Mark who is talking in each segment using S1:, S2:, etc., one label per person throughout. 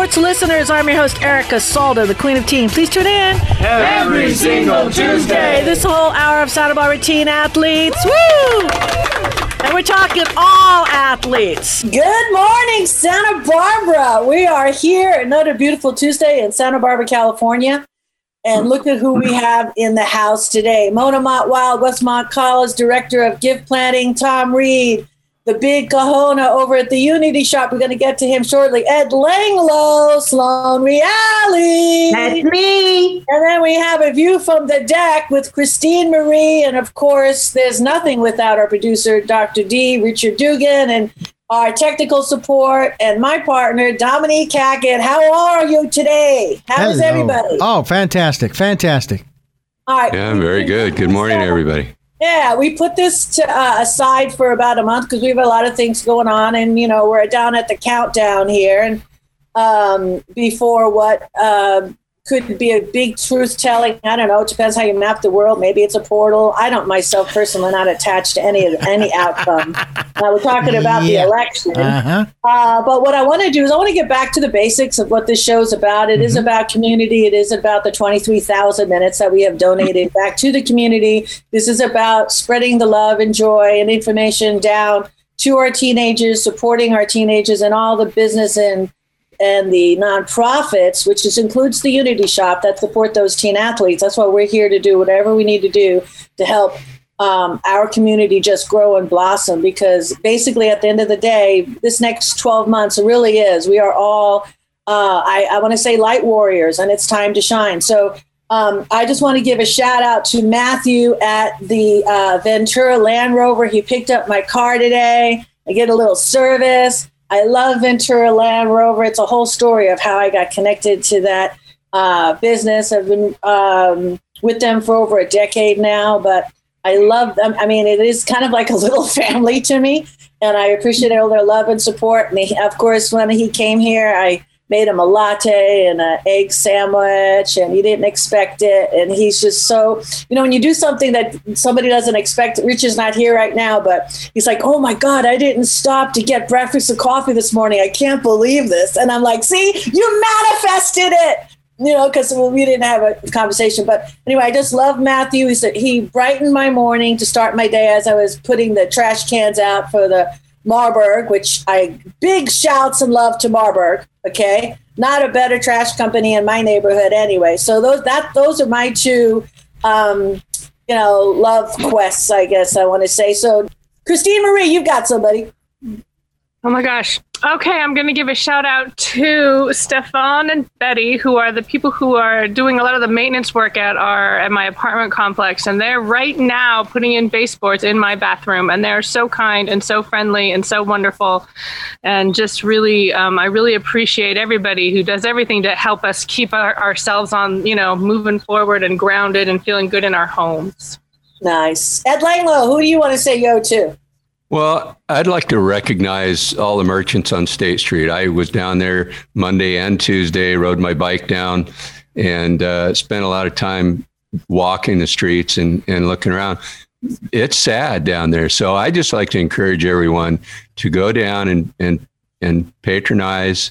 S1: sports listeners. I'm your host, Erica Salda, the Queen of Teen. Please tune in
S2: every single Tuesday.
S1: This whole hour of Santa Barbara teen athletes. Woo! And we're talking all athletes.
S3: Good morning, Santa Barbara. We are here another beautiful Tuesday in Santa Barbara, California. And look at who we have in the house today. Mona Mott Wild, Westmont College Director of Gift Planning, Tom Reed, the big kahuna over at the Unity Shoppe. We're going to get to him shortly. Ed Langlow, Sloan Reale.
S4: That's me.
S3: And then we have a view from the deck with Christine Marie. And of course, there's nothing without our producer, Dr. D, Richard Dugan, and our technical support, and my partner, Dominique Hackett. How are you today? How is everybody?
S5: Oh, fantastic. Fantastic.
S3: All right.
S6: Yeah, very good. Good morning, everybody.
S3: Yeah, we put this to, uh, aside for about a month because we have a lot of things going on, and you know we're down at the countdown here, and um, before what um, could be a big truth telling. I don't know. It depends how you map the world. Maybe it's a portal. I don't myself personally not attached to any of any outcome. uh, we're talking about yeah. the election. Uh-huh. Uh, but what I want to do is I want to get back to the basics of what this show's about. It mm-hmm. is about community. It is about the 23,000 minutes that we have donated back to the community. This is about spreading the love and joy and information down to our teenagers, supporting our teenagers and all the business and and the nonprofits, which is, includes the Unity Shoppe that support those teen athletes. That's why we're here to do whatever we need to do to help um, our community just grow and blossom. Because basically, at the end of the day, this next 12 months really is. We are all, uh, I, I want to say, light warriors, and it's time to shine. So um, I just want to give a shout out to Matthew at the uh, Ventura Land Rover. He picked up my car today. I get a little service. I love Ventura Land Rover. It's a whole story of how I got connected to that uh, business. I've been um, with them for over a decade now, but I love them. I mean, it is kind of like a little family to me, and I appreciate all their love and support. And he, of course, when he came here, I made him a latte and an egg sandwich and he didn't expect it. And he's just so you know when you do something that somebody doesn't expect rich is not here right now but he's like oh my god i didn't stop to get breakfast and coffee this morning. I can't believe this. And i'm like see you manifested it. You know because we didn't have a conversation. But anyway i just love matthew. He said he brightened my morning to start my day as i was putting the trash cans out for the MarBorg, which I big shouts and love to MarBorg. Okay, not a better trash company in my neighborhood anyway. So those that those are my two, um, you know, love quests. I guess I want to say. So, Christine Marie, you've got somebody.
S7: Oh my gosh. Okay, I'm going to give a shout out to Stefan and Betty, who are the people who are doing a lot of the maintenance work at our at my apartment complex, and they're right now putting in baseboards in my bathroom, and they're so kind and so friendly and so wonderful, and just really, um, I really appreciate everybody who does everything to help us keep our, ourselves on, you know, moving forward and grounded and feeling good in our homes.
S3: Nice, Ed Langlo. Who do you want to say yo to?
S6: Well, I'd like to recognize all the merchants on State Street. I was down there Monday and Tuesday, rode my bike down, and uh, spent a lot of time walking the streets and, and looking around. It's sad down there. So I just like to encourage everyone to go down and, and, and patronize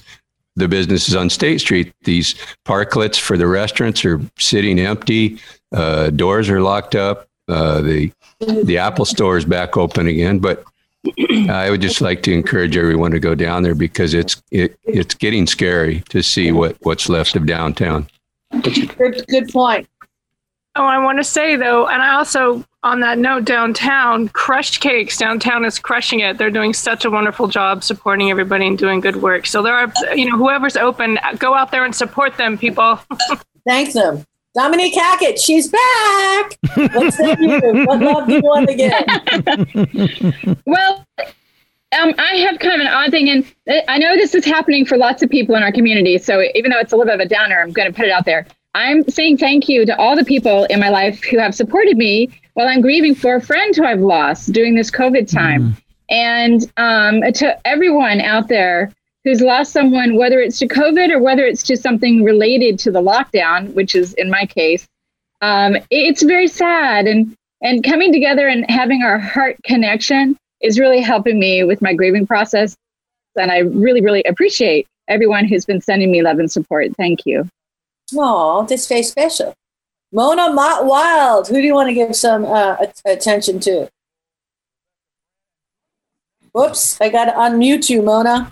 S6: the businesses on State Street. These parklets for the restaurants are sitting empty. Uh, doors are locked up. Uh, the the Apple store is back open again, but I would just like to encourage everyone to go down there because it's it, it's getting scary to see what what's left of downtown.
S3: Good, good point.
S7: Oh, I want to say though, and I also on that note, downtown, Crushed Cakes downtown is crushing it. They're doing such a wonderful job supporting everybody and doing good work. So there are, you know, whoever's open, go out there and support them, people.
S3: Thank them. Dominique Hackett, she's back. What's that What love do you want to get?
S4: well, um, I have kind of an odd thing, and I know this is happening for lots of people in our community. So even though it's a little bit of a downer, I'm going to put it out there. I'm saying thank you to all the people in my life who have supported me while I'm grieving for a friend who I've lost during this COVID time. Mm. And um, to everyone out there who's lost someone, whether it's to COVID or whether it's to something related to the lockdown, which is in my case, um, it's very sad. And and coming together and having our heart connection is really helping me with my grieving process. And I really, really appreciate everyone who's been sending me love and support. Thank you.
S3: Oh, this very special. Mona Mott Wild, who do you want to give some uh, attention to? Whoops, I got to unmute you, Mona.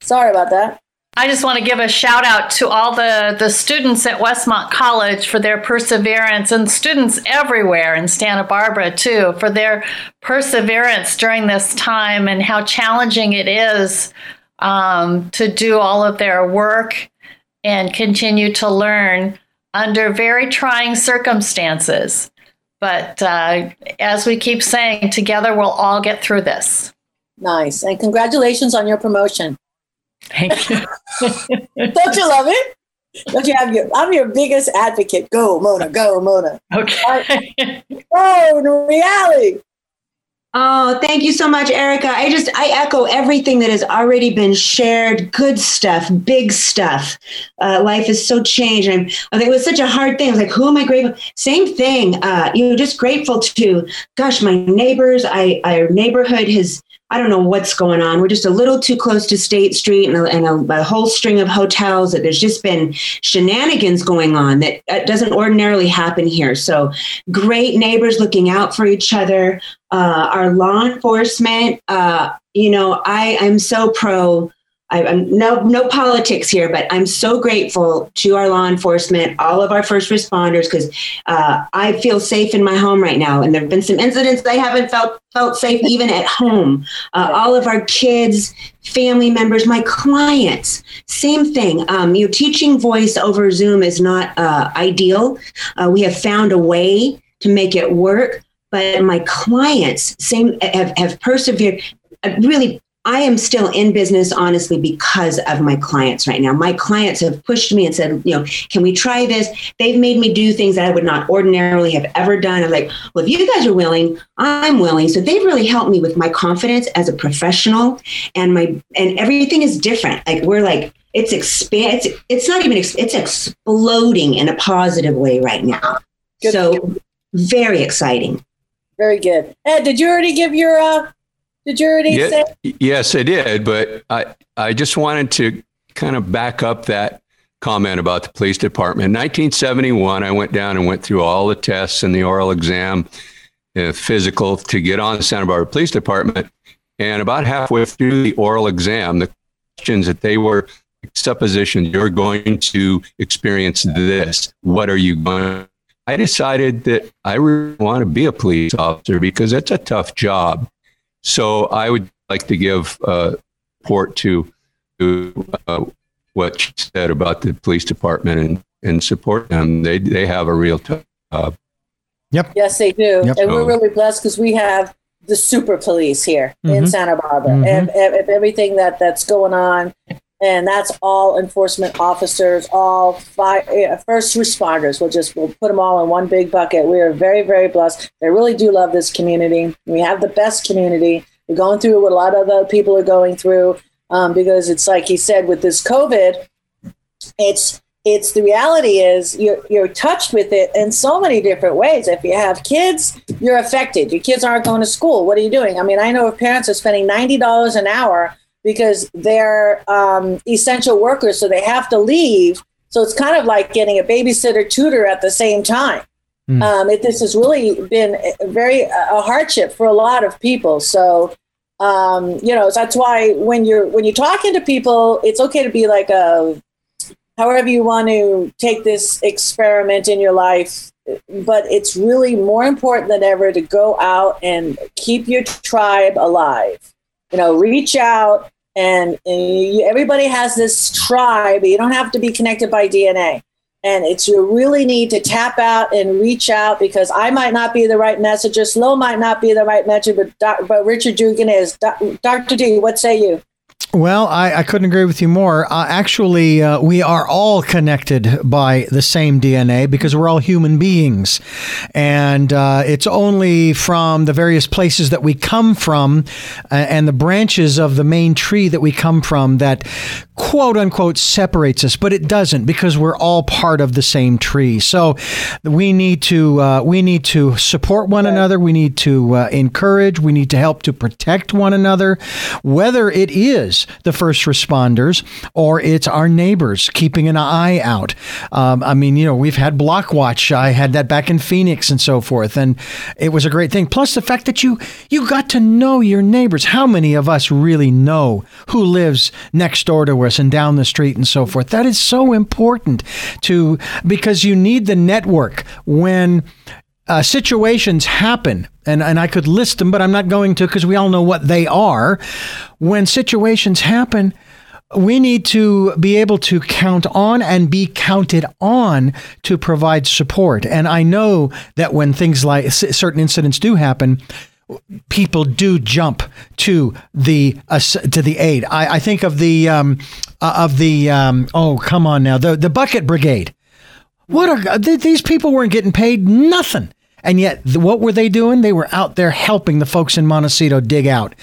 S3: Sorry about that.
S8: I just want to give a shout out to all the, the students at Westmont College for their perseverance and students everywhere in Santa Barbara too for their perseverance during this time and how challenging it is um, to do all of their work and continue to learn under very trying circumstances. But uh, as we keep saying, together we'll all get through this.
S3: Nice. And congratulations on your promotion.
S8: Thank you.
S3: Don't you love it? Don't you have your? I'm your biggest advocate. Go, Mona. Go, Mona.
S8: Okay.
S3: oh, reality.
S9: Oh, thank you so much, Erica. I just I echo everything that has already been shared. Good stuff, big stuff. Uh, life is so changed. I'm, I think it was such a hard thing. I was like, who am I grateful? Same thing. Uh, you know, just grateful to, gosh, my neighbors. I our neighborhood has I don't know what's going on. We're just a little too close to State Street and, a, and a, a whole string of hotels that there's just been shenanigans going on that doesn't ordinarily happen here. So great neighbors looking out for each other. Uh, our law enforcement, uh, you know, I am so pro I, am no no politics here, but I'm so grateful to our law enforcement, all of our first responders, because uh, I feel safe in my home right now. And there have been some incidents I haven't felt felt safe even at home. Uh, all of our kids, family members, my clients, same thing. Um, you know, teaching voice over Zoom is not uh, ideal. Uh, we have found a way to make it work, but my clients same have, have persevered uh, really I am still in business, honestly, because of my clients right now. My clients have pushed me and said, you know, can we try this? They've made me do things that I would not ordinarily have ever done. I'm like, well, if you guys are willing, I'm willing. So they've really helped me with my confidence as a professional and my, and everything is different. Like we're like, it's expand, it's, it's not even, it's exploding in a positive way right now. Good. So very exciting.
S3: Very good. Ed, did you already give your, uh, did you already yeah, say?
S6: Yes, I did. But I, I just wanted to kind of back up that comment about the police department. In 1971, I went down and went through all the tests and the oral exam, physical to get on the Santa Barbara Police Department. And about halfway through the oral exam, the questions that they were suppositions, you're going to experience this. What are you going? to? I decided that I really want to be a police officer because it's a tough job. So I would like to give uh, support to, to uh, what she said about the police department and, and support them. They, they have a real tough job.
S5: Yep.
S3: Yes, they do. Yep. And we're really blessed because we have the super police here mm-hmm. in Santa Barbara mm-hmm. and, and, everything that, that's going on. And that's all enforcement officers, all first responders. We'll just we'll put them all in one big bucket. We are very, very blessed. They really do love this community. We have the best community. We're going through what a lot of other people are going through um, because it's like he said with this COVID, it's it's the reality is you're, you're touched with it in so many different ways. If you have kids, you're affected. Your kids aren't going to school. What are you doing? I mean, I know if parents are spending $90 an hour because they're um, essential workers, so they have to leave. So it's kind of like getting a babysitter tutor at the same time. Mm. Um, it, this has really been a very a hardship for a lot of people. So um, you know that's why when you're when you're talking to people, it's okay to be like a however you want to take this experiment in your life but it's really more important than ever to go out and keep your tribe alive you know reach out and, uh, you, everybody has this tribe you don't have to be connected by dna and it's you really need to tap out and reach out because I might not be the right messenger, Slow might not be the right messenger, but but Richard Dugan is. Dr. D, what say you?
S5: Well, I, I, couldn't agree with you more. Uh, actually, uh, we are all connected by the same DNA because we're all human beings. And uh, it's only from the various places that we come from uh, and the branches of the main tree that we come from that quote unquote separates us, but it doesn't because we're all part of the same tree. So we need to uh, we need to support one another. We need to uh, encourage. We need to help to protect one another, whether it is the first responders or it's our neighbors keeping an eye out. Um, I mean, you know, we've had block watch. I had that back in Phoenix and so forth, and it was a great thing. Plus the fact that you you got to know your neighbors. How many of us really know who lives next door to us and down the street and so forth? That is so important to because you need the network when uh, situations happen, and, and I could list them, but I'm not going to because we all know what they are. When situations happen, we need to be able to count on and be counted on to provide support. And I know that when things like certain incidents do happen, people do jump to the uh, to the aid. I, I think of the um, uh, of the um, oh come on now the the bucket brigade. What are these people weren't getting paid nothing. And yet, what were they doing? They were out there helping the folks in Montecito dig out,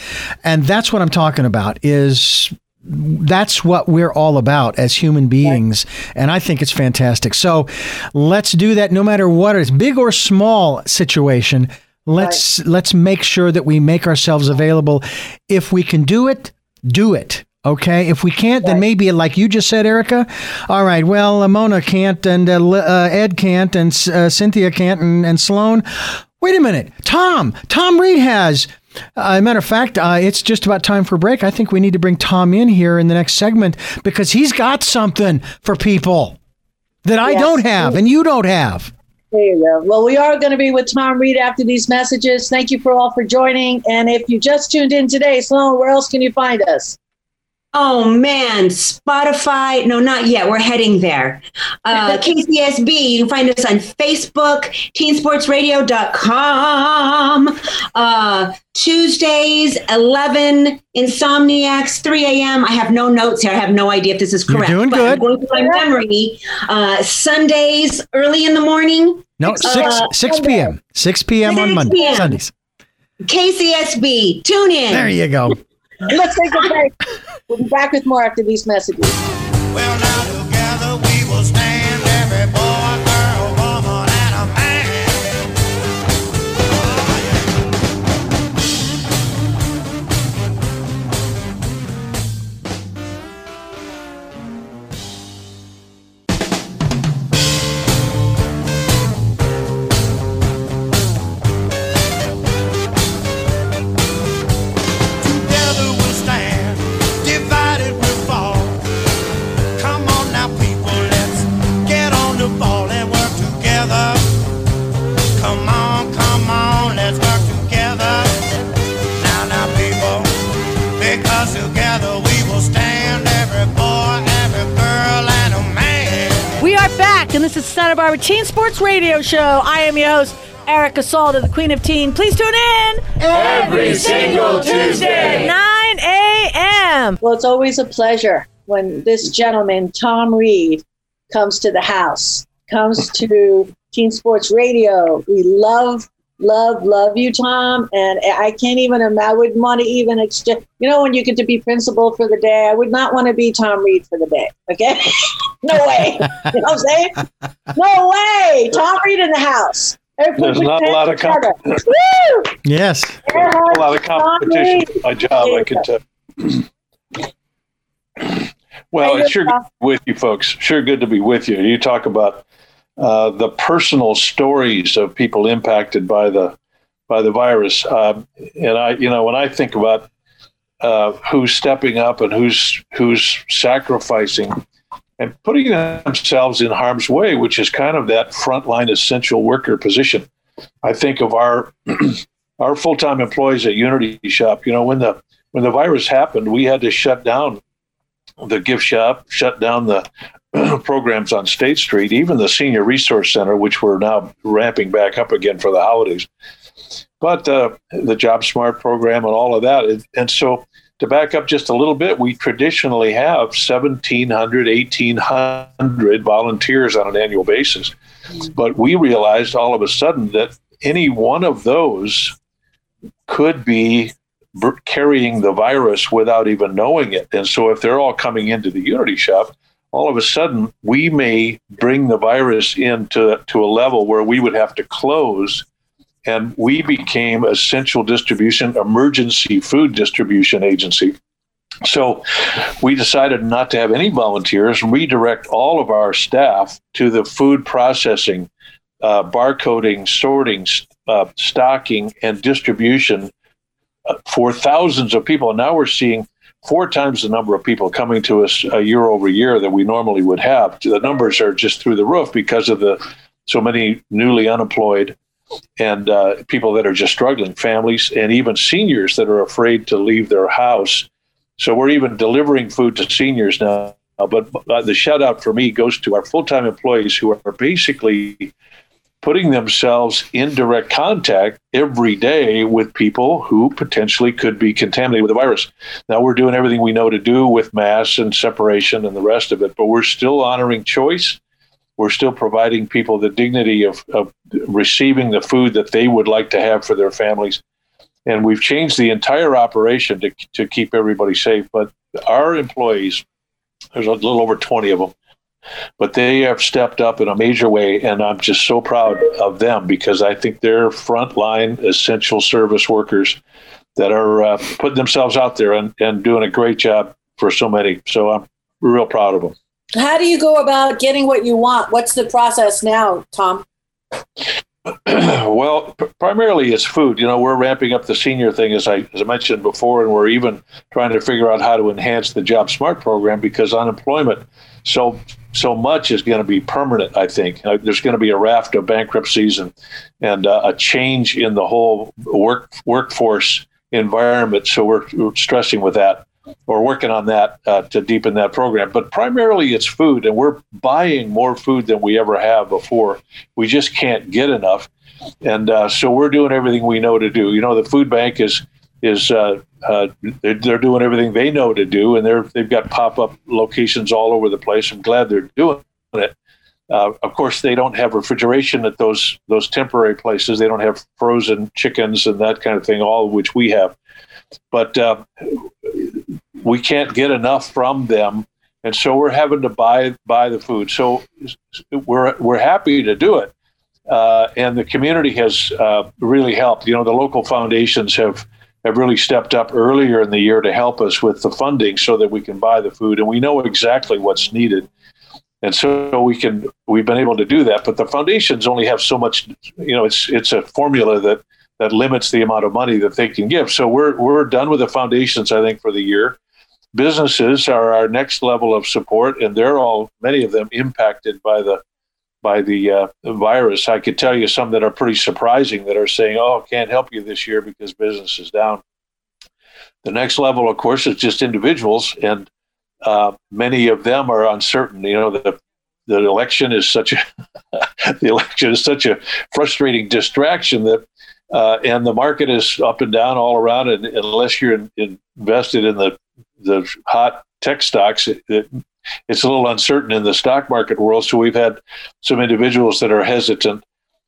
S5: and that's what I'm talking about. Is that's what we're all about as human beings and i think it's fantastic so let's do that no matter what it's big or small situation let's right. let's make sure that we make ourselves available if we can do it do it okay if we can't right. then maybe like you just said erica all right well mona can't and uh, uh, ed can't and uh, cynthia can't and, and sloan wait a minute tom tom reed has uh, a matter of fact, uh, it's just about time for a break. I think we need to bring Tom in here in the next segment because he's got something for people that I yes. don't have and you don't have.
S3: There you go. Well, we are going to be with Tom Reed after these messages. Thank you for all for joining. And if you just tuned in today, Sloan, where else can you find us?
S9: Oh man, Spotify. No, not yet. We're heading there. Uh, KCSB, you can find us on Facebook, teensportsradio.com. Uh, Tuesdays, 11, Insomniacs, 3 a.m. I have no notes here. I have no idea if this is correct.
S5: You're doing good.
S9: I'm going through my memory. Uh, Sundays, early in the morning.
S5: No, 6, uh, 6 p.m. 6 p.m. 6 on Monday, PM. Sundays.
S9: KCSB, tune in.
S5: There you go.
S3: Let's take a break. We'll be back with more after these messages. Well, Barbara Teen Sports Radio Show. I am your host, Erica Salda, the Queen of Teen. Please tune in
S2: every single Tuesday,
S3: 9 a.m. Well, it's always a pleasure when this gentleman, Tom Reed, comes to the house, comes to Teen Sports Radio. We love love, love you, Tom. And I can't even, I wouldn't want to even exchange, you know, when you get to be principal for the day, I would not want to be Tom Reed for the day. Okay. no way. you know what I'm saying? No way. Tom Reed in the house.
S10: There's not a lot of competition.
S5: yes.
S10: a lot of competition for my job, I can tell. well, it's sure good with you folks. Sure good to be with you. You talk about uh, the personal stories of people impacted by the by the virus. Uh, and I, you know, when I think about uh, who's stepping up and who's who's sacrificing and putting themselves in harm's way, which is kind of that frontline essential worker position. I think of our our full time employees at Unity Shoppe. You know, when the when the virus happened, we had to shut down the gift shop, shut down the programs on State Street, even the Senior Resource Center, which we're now ramping back up again for the holidays. But uh, the Job Smart program and all of that. And so to back up just a little bit, we traditionally have 1,700, 1,800 volunteers on an annual basis. But we realized all of a sudden that any one of those could be carrying the virus without even knowing it. And so, if they're all coming into the Unity Shoppe, all of a sudden we may bring the virus into to a level where we would have to close and we became essential distribution emergency food distribution agency. So we decided not to have any volunteers redirect all of our staff to the food processing uh, barcoding sorting uh, stocking and distribution uh, for thousands of people. Now we're seeing four times the number of people coming to us a year over year that we normally would have. The numbers are just through the roof because of the so many newly unemployed and uh, people that are just struggling, families, and even seniors that are afraid to leave their house. So we're even delivering food to seniors now. But uh, the shout out for me goes to our full time employees who are basically putting themselves in direct contact every day with people who potentially could be contaminated with the virus. Now, we're doing everything we know to do with masks and separation and the rest of it, but we're still honoring choice. We're still providing people the dignity of, of receiving the food that they would like to have for their families. And we've changed the entire operation to, to keep everybody safe. But our employees, there's a little over 20 of them, but they have stepped up in a major way, and I'm just so proud of them because I think they're frontline essential service workers that are uh, putting themselves out there and, and doing a great job for so many. So I'm real proud of them.
S3: How do you go about getting what you want? What's the process now, Tom?
S10: well, primarily it's food. You know, we're ramping up the senior thing as I as I mentioned before, and we're even trying to figure out how to enhance the Job Smart program because unemployment so so much is going to be permanent. I think there's going to be a raft of bankruptcies and and uh, a change in the whole work workforce environment. So we're, we're stressing with that or working on that uh, to deepen that program. But primarily it's food, and we're buying more food than we ever have before. We just can't get enough, and uh, so we're doing everything we know to do. You know, the food bank is is uh, uh, they're, they're, doing everything they know to do, and they're they've got pop up locations all over the place. I'm glad they're doing it. Uh, of course, they don't have refrigeration at those those temporary places. They don't have frozen chickens and that kind of thing, all of which we have. But uh, we can't get enough from them, and so we're having to buy buy the food. So we're we're happy to do it, uh, and the community has uh, really helped. You know, the local foundations have have really stepped up earlier in the year to help us with the funding so that we can buy the food. And we know exactly what's needed. And so we can we've been able to do that. But the foundations only have so much you know it's it's a formula that that limits the amount of money that they can give. So we're we're done with the foundations i think for the year businesses are our next level of support and they're all many of them impacted by the by the uh, virus. I could tell you some that are pretty surprising that are saying, "Oh, can't help you this year because business is down." The next level, of course, is just individuals, and uh, many of them are uncertain. You know, the the election is such a the election is such a frustrating distraction that, uh, and the market is up and down all around. And unless you're in, invested in the the hot tech stocks, it, it, it's a little uncertain in the stock market world. So we've had some individuals that are hesitant.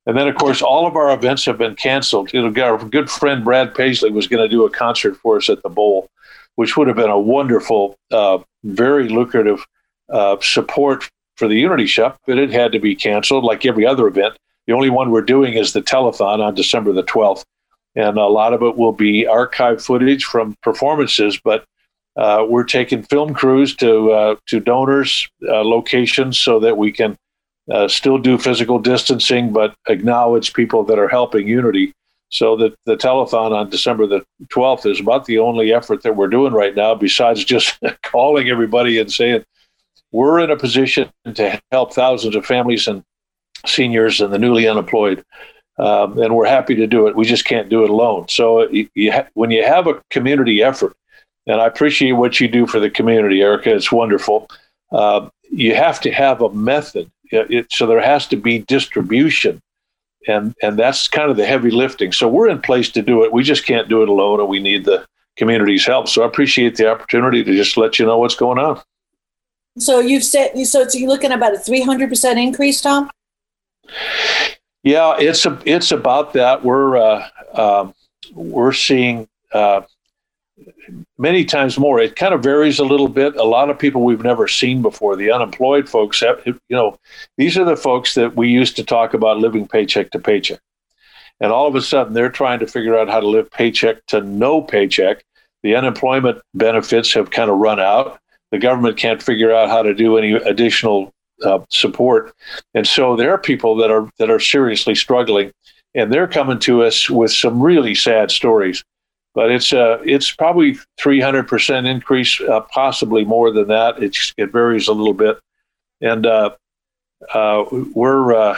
S10: And then, of course, all of our events have been canceled. You know, our good friend Brad Paisley was going to do a concert for us at the Bowl, which would have been a wonderful, uh, very lucrative uh, support for the Unity Shoppe, but it had to be canceled like every other event. The only one we're doing is the telethon on December the 12th. And a lot of it will be archive footage from performances, but uh, we're taking film crews to uh, to donors uh, locations so that we can uh, still do physical distancing, but acknowledge people that are helping Unity. So that the telethon on December the 12th is about the only effort that we're doing right now, besides just calling everybody and saying we're in a position to help thousands of families and seniors and the newly unemployed. Um, and we're happy to do it. We just can't do it alone. So you, you ha- when you have a community effort, and I appreciate what you do for the community, Erica. It's wonderful. Uh, you have to have a method, it, so there has to be distribution, and and that's kind of the heavy lifting. So we're in place to do it. We just can't do it alone, and we need the community's help. So I appreciate the opportunity to just let you know what's going on.
S3: So you've said so. It's you're looking about a three hundred percent increase, Tom.
S10: Yeah, it's a, it's about that. We're uh, uh, we're seeing uh, many times more. It kind of varies a little bit. A lot of people we've never seen before. The unemployed folks, have, you know, these are the folks that we used to talk about living paycheck to paycheck. And all of a sudden, they're trying to figure out how to live paycheck to no paycheck. The unemployment benefits have kind of run out. The government can't figure out how to do any additional uh, support, and so there are people that are that are seriously struggling, and they're coming to us with some really sad stories but it's uh, it's probably 300% increase, uh, possibly more than that. It's, it varies a little bit. And uh, uh we're, uh,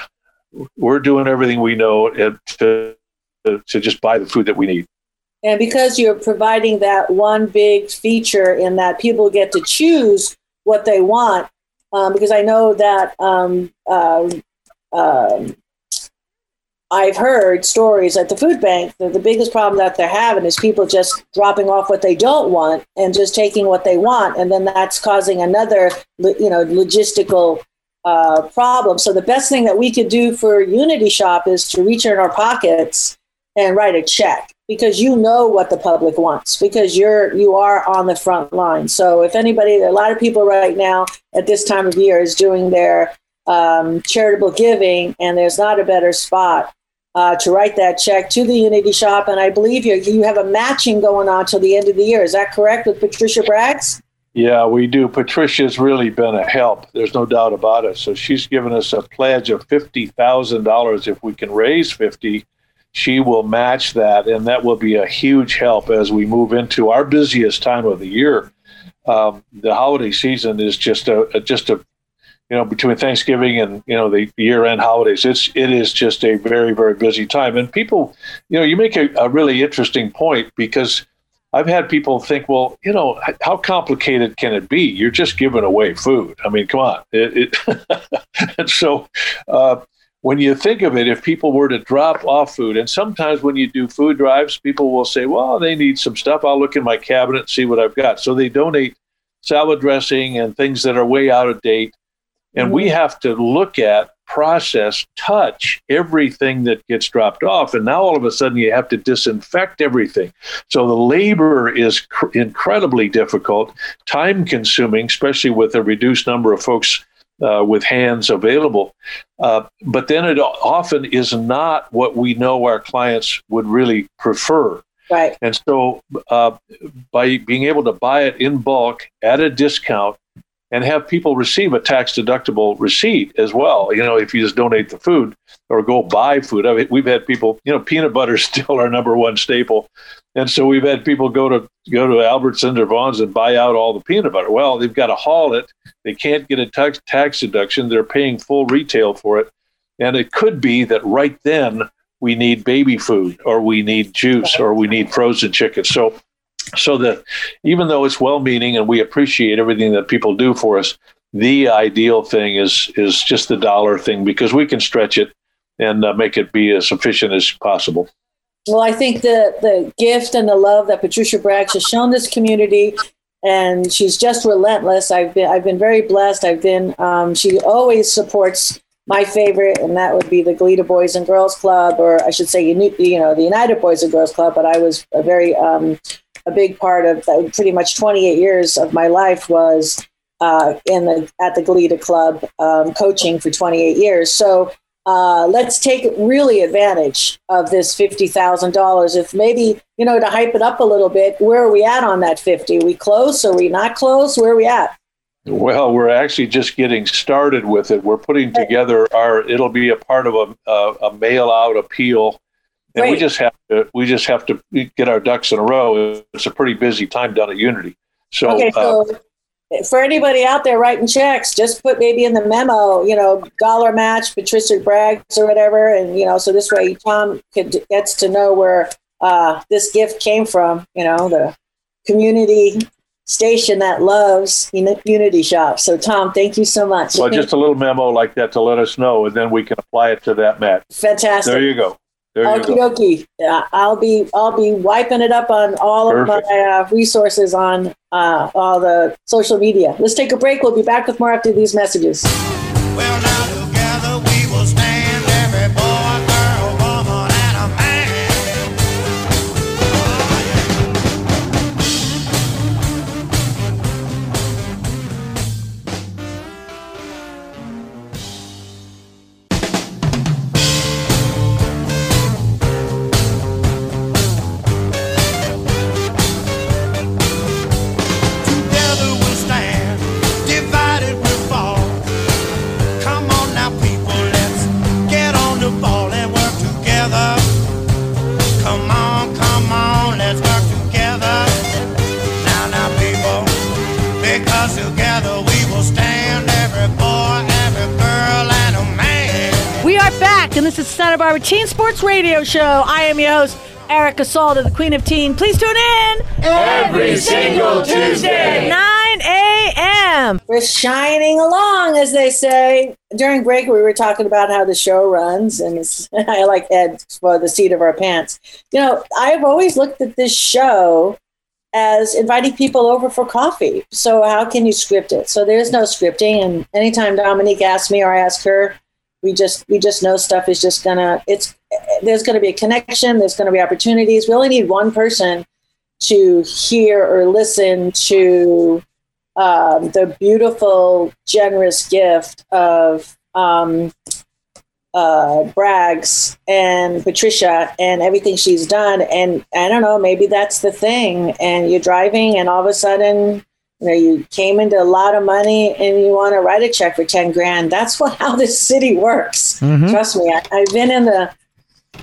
S10: we're doing everything we know to, to just buy the food that we need.
S3: And because you're providing that one big feature in that people get to choose what they want, um, because I know that um, uh, um, I've heard stories at the food bank that the biggest problem that they're having is people just dropping off what they don't want and just taking what they want, and then that's causing another, you know, logistical uh, problem. So the best thing that we could do for Unity Shoppe is to reach in our pockets and write a check because you know what the public wants because you're you are on the front line. So if anybody, a lot of people right now at this time of year is doing their um, charitable giving, and there's not a better spot uh, to write that check to the Unity Shoppe. And I believe you you have a matching going on till the end of the year. Is that correct with Patricia Braggs?
S10: Yeah, we do. Patricia's really been a help. There's no doubt about it. So she's given us a pledge of fifty thousand dollars. If we can raise fifty, she will match that, and that will be a huge help as we move into our busiest time of the year. Um, the holiday season is just a, a just a you know, between Thanksgiving and you know the year-end holidays, it's it is just a very very busy time. And people, you know, you make a, a really interesting point because I've had people think, well, you know, how complicated can it be? You're just giving away food. I mean, come on. It, it and so, uh, when you think of it, if people were to drop off food, and sometimes when you do food drives, people will say, well, they need some stuff. I'll look in my cabinet and see what I've got. So they donate salad dressing and things that are way out of date and mm-hmm. we have to look at, process, touch everything that gets dropped off. And now all of a sudden you have to disinfect everything. So the labor is cr- incredibly difficult, time consuming, especially with a reduced number of folks uh, with hands available. Uh, but then it often is not what we know our clients would really prefer.
S3: Right.
S10: And so uh, by being able to buy it in bulk at a discount, and have people receive a tax deductible receipt as well. You know, if you just donate the food or go buy food. I mean, we've had people, you know, peanut butter is still our number one staple. And so we've had people go to go to Albertsons or Vons and buy out all the peanut butter. Well, they've got to haul it. They can't get a tax tax deduction. They're paying full retail for it. And it could be that right then we need baby food or we need juice or we need frozen chicken. So so that even though it's well-meaning and we appreciate everything that people do for us, the ideal thing is is just the dollar thing because we can stretch it and uh, make it be as efficient as possible.
S3: Well, I think the the gift and the love that Patricia Braggs has shown this community, and she's just relentless. I've been I've been very blessed. I've been um, she always supports my favorite, and that would be the Goleta Boys and Girls Club, or I should say, you know, the United Boys and Girls Club. But I was a very um, a big part of pretty much 28 years of my life was uh, in the at the Goleta Club um, coaching for 28 years. So uh, let's take really advantage of this fifty thousand dollars. If maybe you know to hype it up a little bit, where are we at on that fifty? Are we close? Are we not close? Where are we at?
S10: Well, we're actually just getting started with it. We're putting together our. It'll be a part of a, a, a mail out appeal and Great. we just have to we just have to get our ducks in a row. It's a pretty busy time down at Unity. So,
S3: okay, so uh, for anybody out there writing checks, just put maybe in the memo, you know, dollar match, Patricia Braggs or whatever, and you know, so this way Tom could, gets to know where uh, this gift came from. You know, the community station that loves Unity Shoppe. So, Tom, thank you so much.
S10: Well, just a little memo like that to let us know, and then we can apply it to that match.
S3: Fantastic.
S10: There you go.
S3: Okie dokie. Uh, I'll be I'll be wiping it up on all Perfect. of my uh, resources on uh, all the social media. Let's take a break. We'll be back with more after these messages. Well,
S1: and this is Santa Barbara Teen Sports Radio Show. I am your host, Erica Salda, the Queen of Teen. Please tune in
S2: every single Tuesday,
S1: 9 a.m.
S3: We're shining along, as they say. During break, we were talking about how the show runs, and I like head for the seat of our pants. You know, I've always looked at this show as inviting people over for coffee. So how can you script it? So there's no scripting. And anytime Dominique asks me or I ask her, we just we just know stuff is just gonna it's there's gonna be a connection, there's gonna be opportunities. We only need one person to hear or listen to um, the beautiful, generous gift of um, uh, and Patricia and everything she's done. And I don't know, maybe that's the thing. And you're driving, and all of a sudden, you know, you came into a lot of money and you want to write a check for 10 grand. That's what how this city works. Mm-hmm. Trust me, I, I've been in the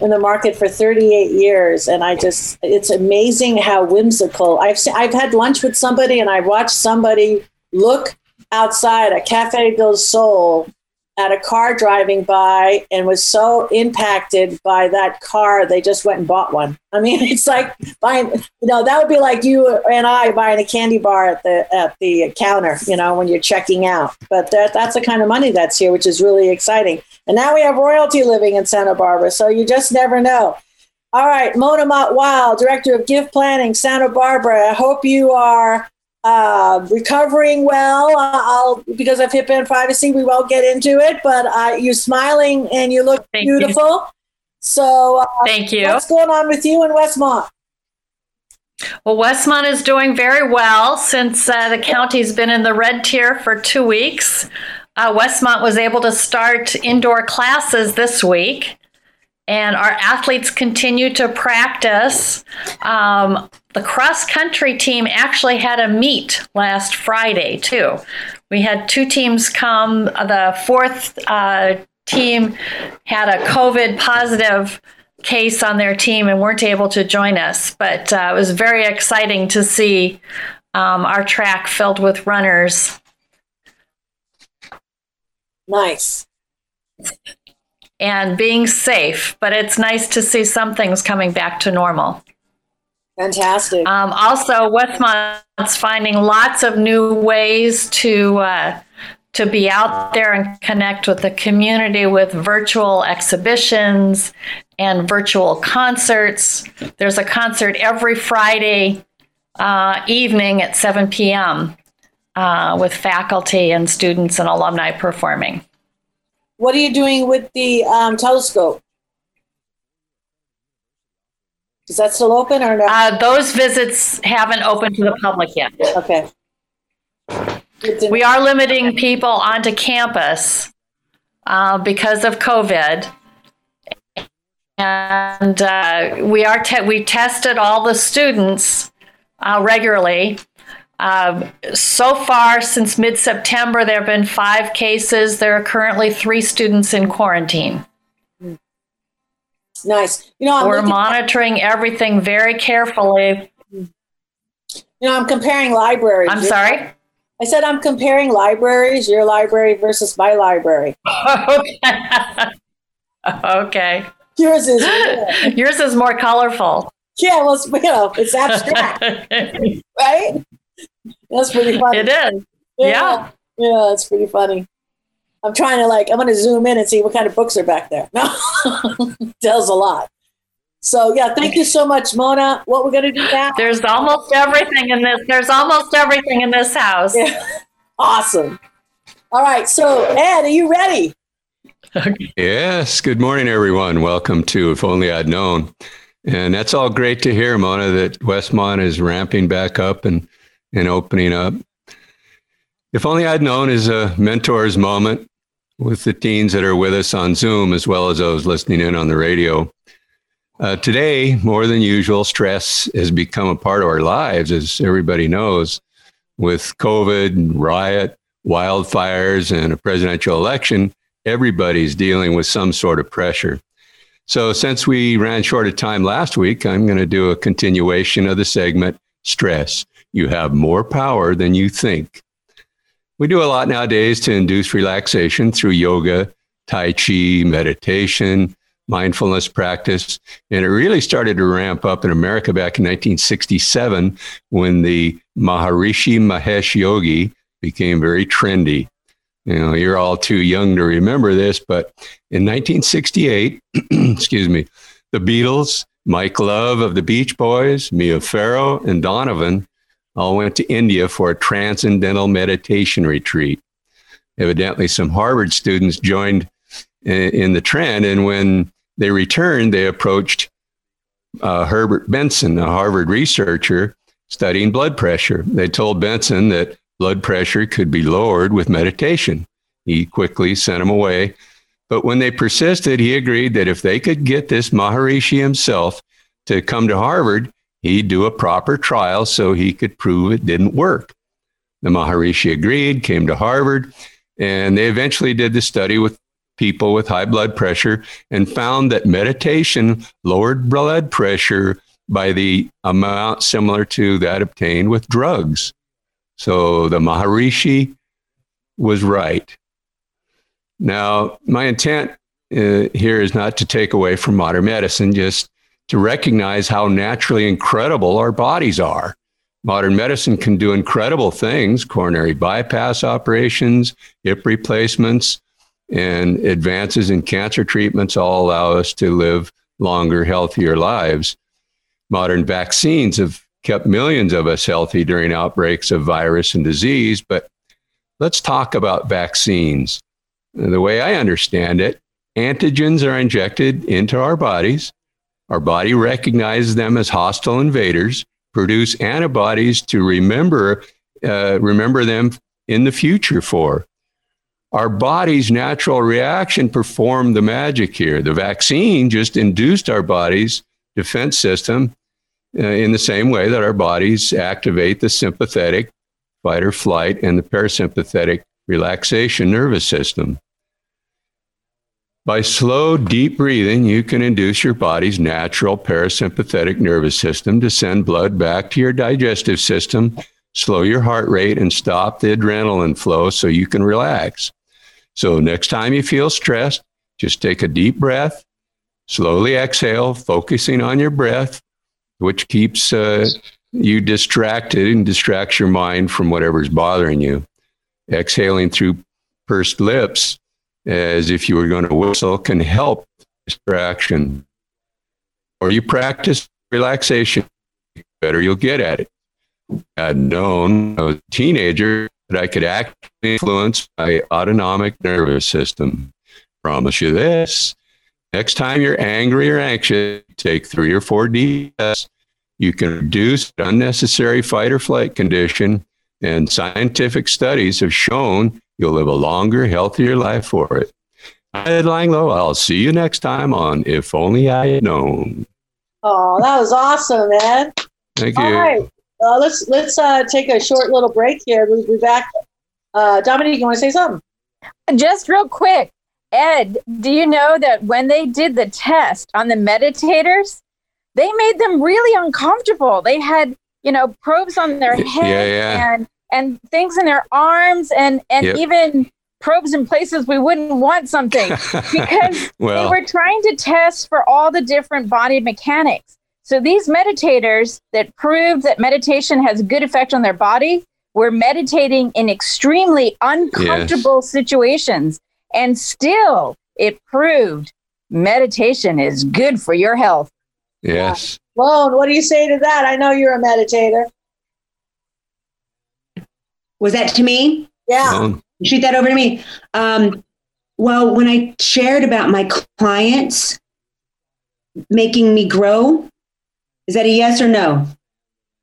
S3: in the market for 38 years and i just it's amazing how whimsical i've seen, i've had lunch with somebody and i've watched somebody look outside a cafe del sol at a car driving by and was so impacted by that car they just went and bought one. I mean it's like buying you know that would be like you and i buying a candy bar at the at the counter you know when you're checking out. But that that's the kind of money that's here which is really exciting. And now we have royalty living in santa barbara so you just never know. All right mona mott wild director of gift planning santa barbara. I hope you are uh, recovering well. Uh, I'll because of HIPAA and privacy, we won't get into it. But uh, you're smiling and you look Thank beautiful. You. So uh,
S8: Thank you.
S3: What's going on with you in Westmont?
S8: Well, Westmont is doing very well since uh, the county's been in the red tier for two weeks. Uh, Westmont was able to start indoor classes this week and our athletes continue to practice. Um, the cross country team actually had a meet last Friday, too. We had two teams come. The fourth uh, team had a COVID positive case on their team and weren't able to join us, but uh, it was very exciting to see um, our track filled with runners.
S3: Nice
S8: and being safe. But it's nice to see some things coming back to normal.
S3: Fantastic.
S8: Um, also, Westmont's finding lots of new ways to uh, to be out there and connect with the community with virtual exhibitions and virtual concerts. There's a concert every Friday uh, evening at 7 p.m. Uh, with faculty and students and alumni performing.
S3: What are you doing with the um, telescope? Is that still open or no?
S8: Uh, those visits haven't opened to the public yet.
S3: Okay.
S8: We are limiting people onto campus uh, because of COVID. And uh, we are te- we tested all the students uh, regularly um, so far, since mid September, there have been five cases. There are currently three students in quarantine.
S3: Nice. You know,
S8: I'm we're monitoring at- everything very carefully.
S3: You know, I'm comparing libraries.
S8: I'm sorry?
S3: I said I'm comparing libraries, your library versus my library.
S8: okay. okay.
S3: Yours is
S8: yours is more colorful.
S3: Yeah, well, you know, it's abstract, right? That's pretty funny.
S8: It is.
S3: Yeah. yeah. Yeah, that's pretty funny. I'm trying to like, I'm going to zoom in and see what kind of books are back there. No, tells a lot. So yeah, thank you so much, Mona. What we're going to do now?
S8: There's almost everything in this. There's almost everything in this house.
S3: Yeah. Awesome. All right. So Ed, are you ready?
S6: yes. Good morning, everyone. Welcome to If Only I'd Known. And that's all great to hear, Mona, that Westmont is ramping back up and and opening up. If only I'd known is a mentor's moment with the teens that are with us on Zoom as well as those listening in on the radio. Uh, today, more than usual, stress has become a part of our lives, as everybody knows. With COVID, riot, wildfires, and a presidential election, everybody's dealing with some sort of pressure. So, since we ran short of time last week, I'm going to do a continuation of the segment Stress. You have more power than you think. We do a lot nowadays to induce relaxation through yoga, Tai Chi, meditation, mindfulness practice. And it really started to ramp up in America back in 1967 when the Maharishi Mahesh Yogi became very trendy. You know, you're all too young to remember this, but in 1968, excuse me, the Beatles, Mike Love of the Beach Boys, Mia Farrow, and Donovan all went to India for a transcendental meditation retreat. Evidently, some Harvard students joined in, the trend, and when they returned, they approached uh, Herbert Benson, a Harvard researcher studying blood pressure. They told Benson that blood pressure could be lowered with meditation. He quickly sent them away. But when they persisted, he agreed that if they could get this Maharishi himself to come to Harvard, he'd do a proper trial so he could prove it didn't work. The Maharishi agreed, came to Harvard, and they eventually did the study with people with high blood pressure and found that meditation lowered blood pressure by the amount similar to that obtained with drugs. So the Maharishi was right. Now, my intent uh, here is not to take away from modern medicine, just to recognize how naturally incredible our bodies are. Modern medicine can do incredible things coronary bypass operations, hip replacements, and advances in cancer treatments all allow us to live longer, healthier lives. Modern vaccines have kept millions of us healthy during outbreaks of virus and disease, but let's talk about vaccines. The way I understand it, antigens are injected into our bodies. Our body recognizes them as hostile invaders, produce antibodies to remember uh, remember them in the future for our body's natural reaction performed the magic here. The vaccine just induced our body's defense system uh, in the same way that our bodies activate the sympathetic fight or flight and the parasympathetic relaxation nervous system. By slow, deep breathing, you can induce your body's natural parasympathetic nervous system to send blood back to your digestive system, slow your heart rate, and stop the adrenaline flow so you can relax. So next time you feel stressed, just take a deep breath, slowly exhale, focusing on your breath, which keeps uh, you distracted and distracts your mind from whatever's bothering you. Exhaling through pursed lips, as if you were going to whistle, can help distraction. Or you practice relaxation, better you'll get at it. I had known I was a teenager that I could actually influence my autonomic nervous system. Promise you this. Next time you're angry or anxious, take three or four DS. You can reduce unnecessary fight or flight condition, and scientific studies have shown you'll live a longer, healthier life for it. I'm Ed Langlow. I'll see you next time on If Only I Had Known.
S3: Oh, that was awesome, man.
S6: Thank you.
S3: All right. Uh, let's let's uh, take a short little break here. We'll be back. Uh, Dominique, you want to say something?
S11: Just real quick, Ed, do you know that when they did the test on the meditators, they made them really uncomfortable. They had, you know, probes on their head
S6: Yeah, yeah.
S11: and and things in their arms and and
S6: Yep.
S11: even probes in places we wouldn't want something because
S6: Well.
S11: they were trying to test for all the different body mechanics. So these meditators that proved that meditation has a good effect on their body were meditating in extremely uncomfortable situations and still it proved meditation is good for your health.
S6: Yes.
S3: Lone, what do you say to that? I know you're a meditator.
S9: Was that to me?
S3: Yeah.
S9: Shoot that over to me. Um, well, when I shared about my clients making me grow, is that a yes or no?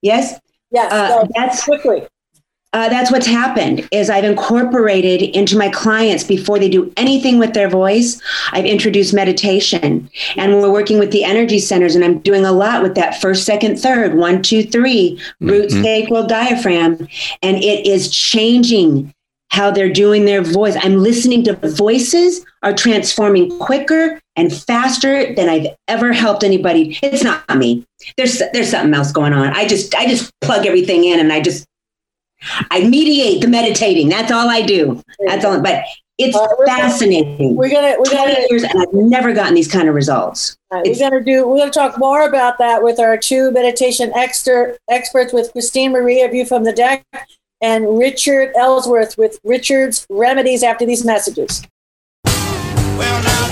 S9: Yes.
S3: Yes.
S9: Uh,
S3: go
S9: that's
S3: quickly.
S9: Uh, that's what's happened is I've incorporated into my clients before they do anything with their voice. I've introduced meditation, and we're working with the energy centers, and I'm doing a lot with that first, second, third, one, two, three, root,
S6: Mhm.
S9: sacral, diaphragm, and it is changing how they're doing their voice. I'm listening to voices are transforming quicker and faster than I've ever helped anybody. It's not me. There's there's something else going on. I just I just plug everything in and I just I mediate the meditating. That's all I do. That's all. But It's uh, fascinating.
S3: We're gonna we're gonna
S9: years, and I've never gotten these kind of results.
S3: Right, we're gonna do. We're gonna talk more about that with our two meditation expert experts, with Christine Marie of View from the Deck, and Richard Ellsworth with Richard's Remedies. After these messages. and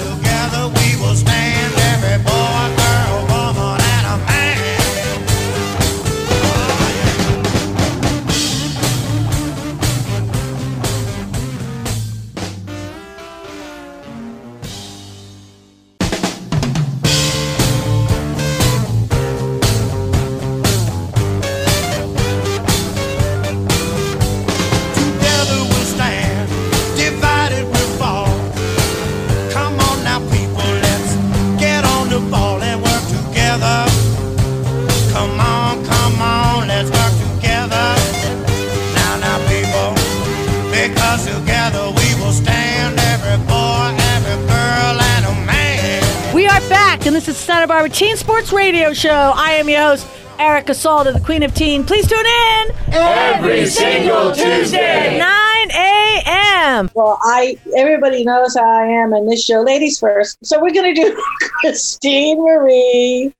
S3: Sports Radio Show. I am your host, Erica Salda, the Queen of Teen. Please tune in
S2: every single Tuesday,
S3: 9 a.m. Well, I everybody knows how I am in this show. Ladies first. So we're gonna do Christine Marie.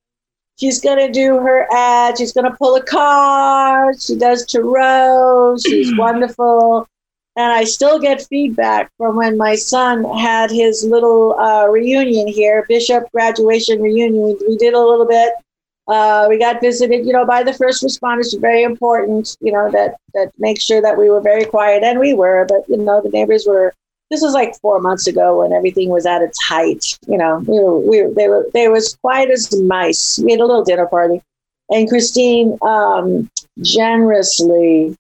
S3: She's gonna do her ad. She's gonna pull a card. She does tarot. She's wonderful and I still get feedback from when my son had his little uh, reunion here, Bishop graduation reunion. We, did a little bit. Uh, we got visited, you know, by the first responders. Very important, you know, that that make sure that we were very quiet, and we were. But you know, the neighbors were. This was like four months ago when everything was at its height. You know, we were, we were, they were they was quiet as mice. We had a little dinner party, and Christine um, generously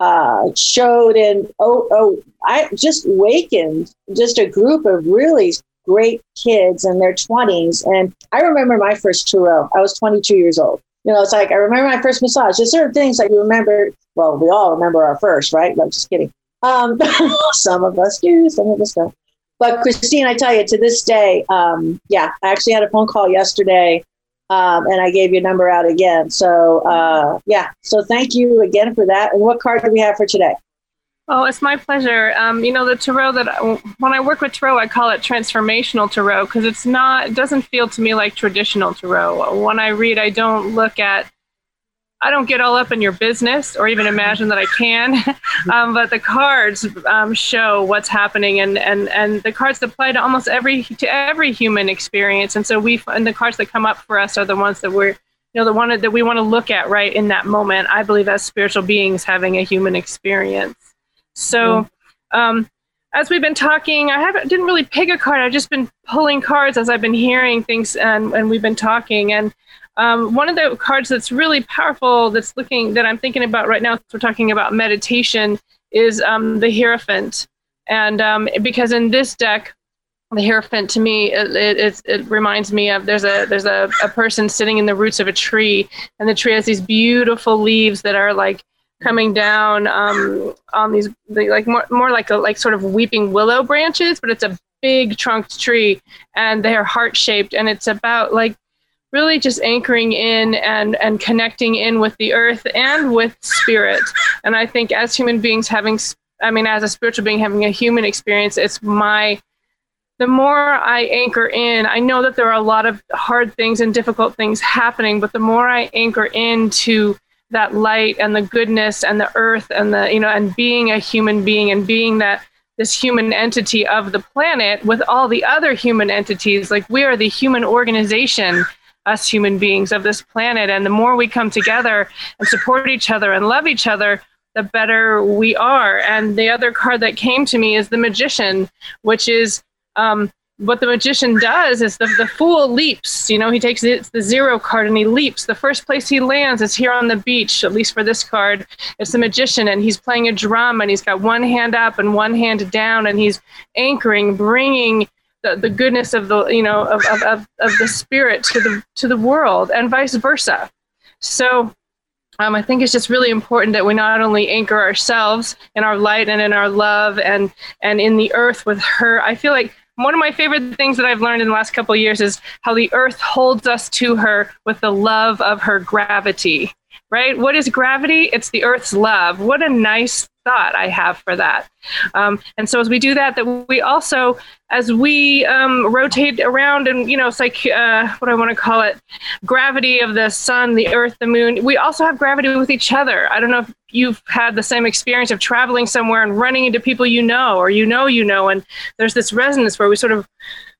S3: uh, showed and oh, oh, I just wakened just a group of really great kids in their 20s. And I remember my first Tarot. I was 22 years old. You know, it's like I remember my first massage. There's certain things that you remember. Well, we all remember our first, right? No, just kidding. Um, some of us do, some of us don't. But Christine, I tell you, to this day, um, yeah, I actually had a phone call yesterday um, and I gave your number out again. So uh, yeah, so thank you again for that. And what card do we have for today?
S7: Oh, it's my pleasure. Um, you know, the tarot that I, when I work with tarot, I call it transformational tarot because it's not, it doesn't feel to me like traditional tarot. When I read, I don't look at I don't get all up in your business or even imagine that I can, um, but the cards um, show what's happening, and, and, and the cards apply to almost every to every human experience. And so we and the cards that come up for us are the ones that we're you know the one that we want to look at right in that moment. I believe as spiritual beings having a human experience. So. Um, as we've been talking, I haven't didn't really pick a card. I've just been pulling cards as I've been hearing things and, and we've been talking. And um, one of the cards that's really powerful that's looking that I'm thinking about right now, we're talking about meditation, is um, the Hierophant. And um, because in this deck, the Hierophant to me, it, it, it, reminds me of there's a there's a, a person sitting in the roots of a tree, and the tree has these beautiful leaves that are like coming down um, on these like more, more like a like sort of weeping willow branches, but it's a big trunked tree, and they're heart shaped, and it's about like really just anchoring in and and connecting in with the earth and with spirit. And i think as human beings having i mean as a spiritual being having a human experience it's my the more i anchor in i know that there are a lot of hard things and difficult things happening but the more i anchor into that light and the goodness and the earth and the you know and being a human being and being that this human entity of the planet with all the other human entities like we are the human organization us human beings of this planet. And the more we come together and support each other and love each other, the better we are. And the other card that came to me is the magician, which is um, what the magician does is the, the fool leaps. You know, he takes the, the zero card and he leaps. The first place he lands is here on the beach, at least for this card. It's the magician, and he's playing a drum, and he's got one hand up and one hand down, and he's anchoring, bringing the, the goodness of the you know of, of, of, of the spirit to the to the world and vice versa so um, I think it's just really important that we not only anchor ourselves in our light and in our love and and in the earth with her. I feel like one of my favorite things that I've learned in the last couple of years is how the earth holds us to her with the love of her gravity. Right? What is gravity? It's the earth's love. What a nice thought I have for that. Um, and so as we do that, that we also, as we um, rotate around and, you know, it's like, uh, what I want to call it? Gravity of the sun, the earth, the moon. We also have gravity with each other. I don't know if you've had the same experience of traveling somewhere and running into people you know, or you know, you know, and there's this resonance where we sort of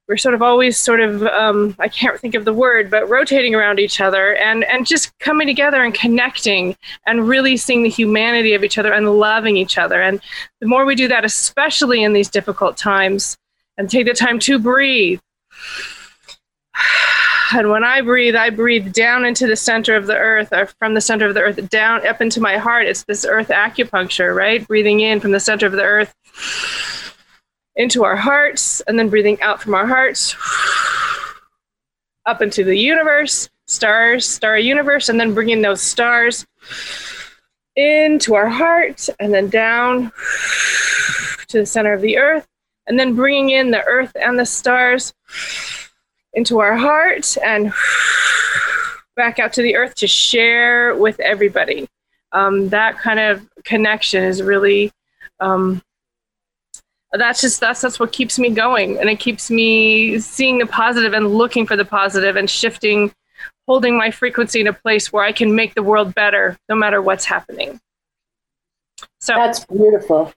S7: we're sort of always sort of um, I can't think of the word, but rotating around each other and and just coming together and connecting and really seeing the humanity of each other and loving each other. And the more we do that, especially in these difficult times, and take the time to breathe. And when I breathe, I breathe down into the center of the earth, or from the center of the earth down up into my heart. It's this earth acupuncture, right? Breathing in from the center of the earth into our hearts and then breathing out from our hearts up into the universe, stars, starry universe, and then bringing those stars into our heart and then down to the center of the earth, and then bringing in the earth and the stars into our heart and back out to the earth to share with everybody. Um, that kind of connection is really um, that's just that's that's what keeps me going. And it keeps me seeing the positive and looking for the positive and shifting holding my frequency in a place where i can make the world better no matter what's happening. So
S3: that's beautiful.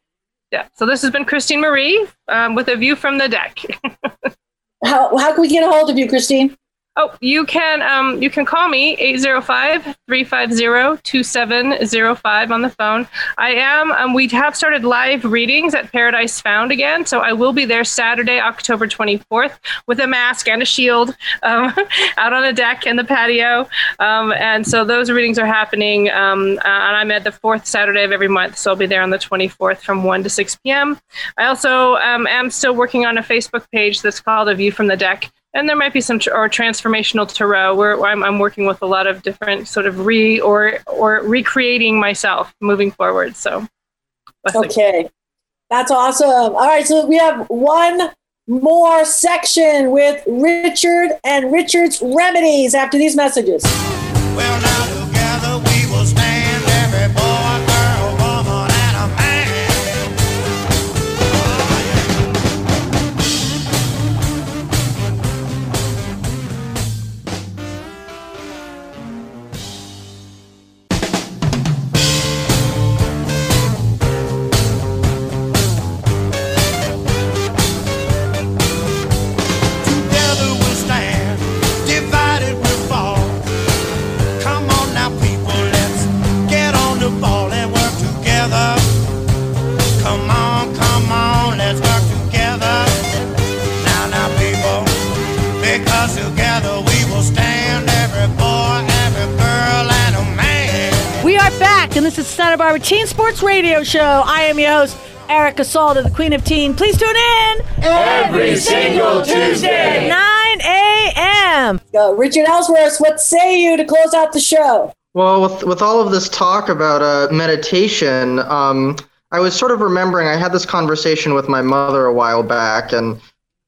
S7: Yeah. So this has been christine marie um, with a view from the deck.
S3: How, how can we get a hold of you christine
S7: Oh, you can um, you can call me 805-350-2705 on the phone. I am um, we have started live readings at Paradise Found again, so I will be there Saturday, October 24th with a mask and a shield um, out on the deck in the patio. Um, and so those readings are happening um, uh, and I'm at the fourth Saturday of every month, so I'll be there on the 24th from 1 to 6 p.m. I also um, am still working on a Facebook page that's called A View from the Deck and there might be some tr- or transformational tarot where, where I'm, I'm, working with a lot of different sort of re or or recreating myself moving forward so.
S3: Okay. That's awesome. All right so we have one more section with richard and richard's remedies after these messages. Well, this is Santa Barbara Teen Sports Radio Show. I am your host, Erica Salda, the Queen of Teen. Please tune in
S2: every single Tuesday,
S3: 9 a.m. Uh, Richard Ellsworth, what say you to close out the show?
S12: Well, with with all of this talk about uh, meditation, um, I was sort of remembering I had this conversation with my mother a while back, and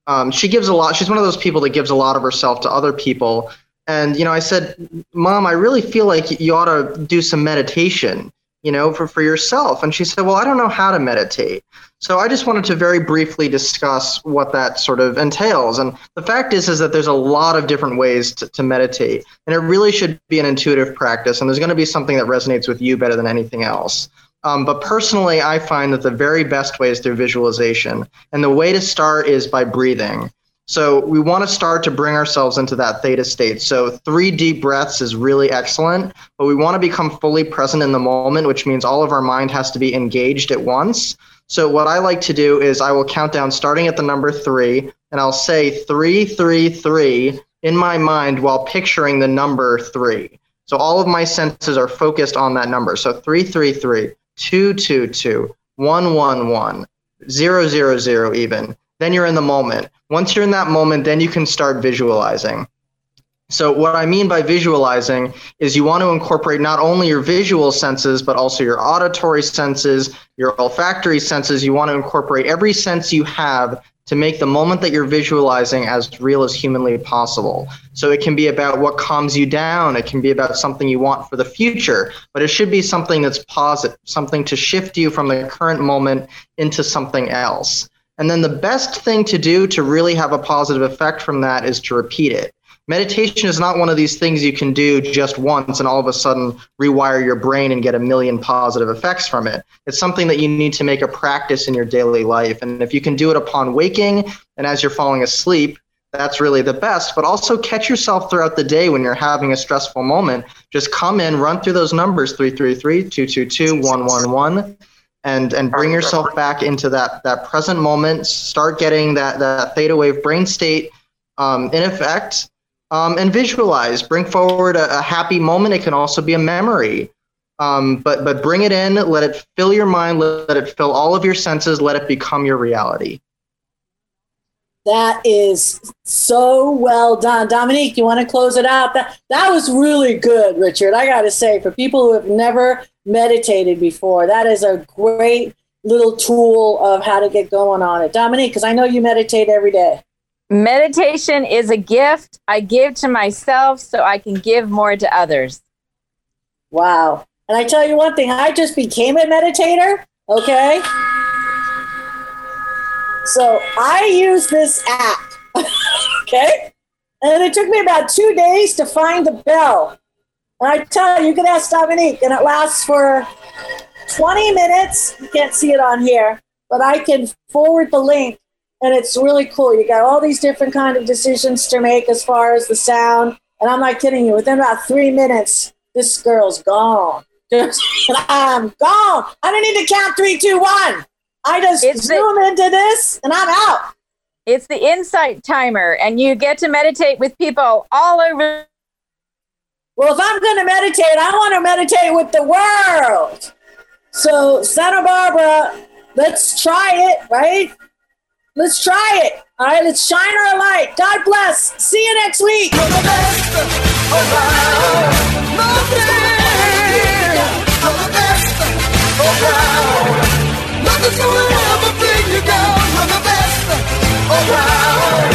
S12: um, she gives a lot. She's one of those people that gives a lot of herself to other people. And you know, I said, "Mom, I really feel like you ought to do some meditation, you know, for for yourself." And she said, "Well, I don't know how to meditate." So I just wanted to very briefly discuss what that sort of entails. And the fact is, is that there's a lot of different ways to, to meditate, and it really should be an intuitive practice. And there's going to be something that resonates with you better than anything else. Um, but personally, I find that the very best way is through visualization. And the way to start is by breathing. So we want to start to bring ourselves into that theta state. So three deep breaths is really excellent, but we want to become fully present in the moment, which means all of our mind has to be engaged at once. So what I like to do is I will count down starting at the number three, and I'll say three, three, three in my mind while picturing the number three. So all of my senses are focused on that number. So three, three, three, two, two, two, one, one, one, zero, zero, zero, even then you're in the moment. Once you're in that moment, then you can start visualizing. So, what I mean by visualizing is you want to incorporate not only your visual senses, but also your auditory senses, your olfactory senses. You want to incorporate every sense you have to make the moment that you're visualizing as real as humanly possible. So it can be about what calms you down, it can be about something you want for the future, but it should be something that's positive, something to shift you from the current moment into something else. And then the best thing to do to really have a positive effect from that is to repeat it. Meditation is not one of these things you can do just once and all of a sudden rewire your brain and get a million positive effects from it. It's something that you need to make a practice in your daily life. And if you can do it upon waking and as you're falling asleep, that's really the best. But also catch yourself throughout the day when you're having a stressful moment. Just come in, run through those numbers 333, 222, 111 and and bring yourself back into that that present moment start getting that that theta wave brain state um, in effect um, and visualize. Bring forward a, a, happy moment. It can also be a memory. Um, but but bring it in. Let it fill your mind. Let, let it fill all of your senses. Let it become your reality.
S3: That is so well done, Dominique. You want to close it out? That that was really good, Richard. I got to say, for people who have never meditated before, that is a great little tool of how to get going on it. Dominique, because I know you meditate every day.
S11: Meditation is a gift I give to myself so I can give more to others.
S3: Wow. And I tell you one thing, I just became a meditator, okay? So I use this app, okay? And it took me about two days to find the bell. And I tell you, you can ask Dominique, and it lasts for 20 minutes. You can't see it on here, but I can forward the link and it's really cool. You got all these different kind of decisions to make as far as the sound, and I'm not kidding you. Within about three minutes, this girl's gone. I'm gone. I don't need to count three, two, one. I just it's zoom the, into this, and I'm out.
S11: It's the insight timer, and you get to meditate with people all over.
S3: Well, if I'm going to meditate, I want to meditate with the world. So, Santa Barbara, let's try it, right? Let's try it. All right, let's shine our light. God bless. See you next week nothing's gonna ever bring you down. You're the best oh, around.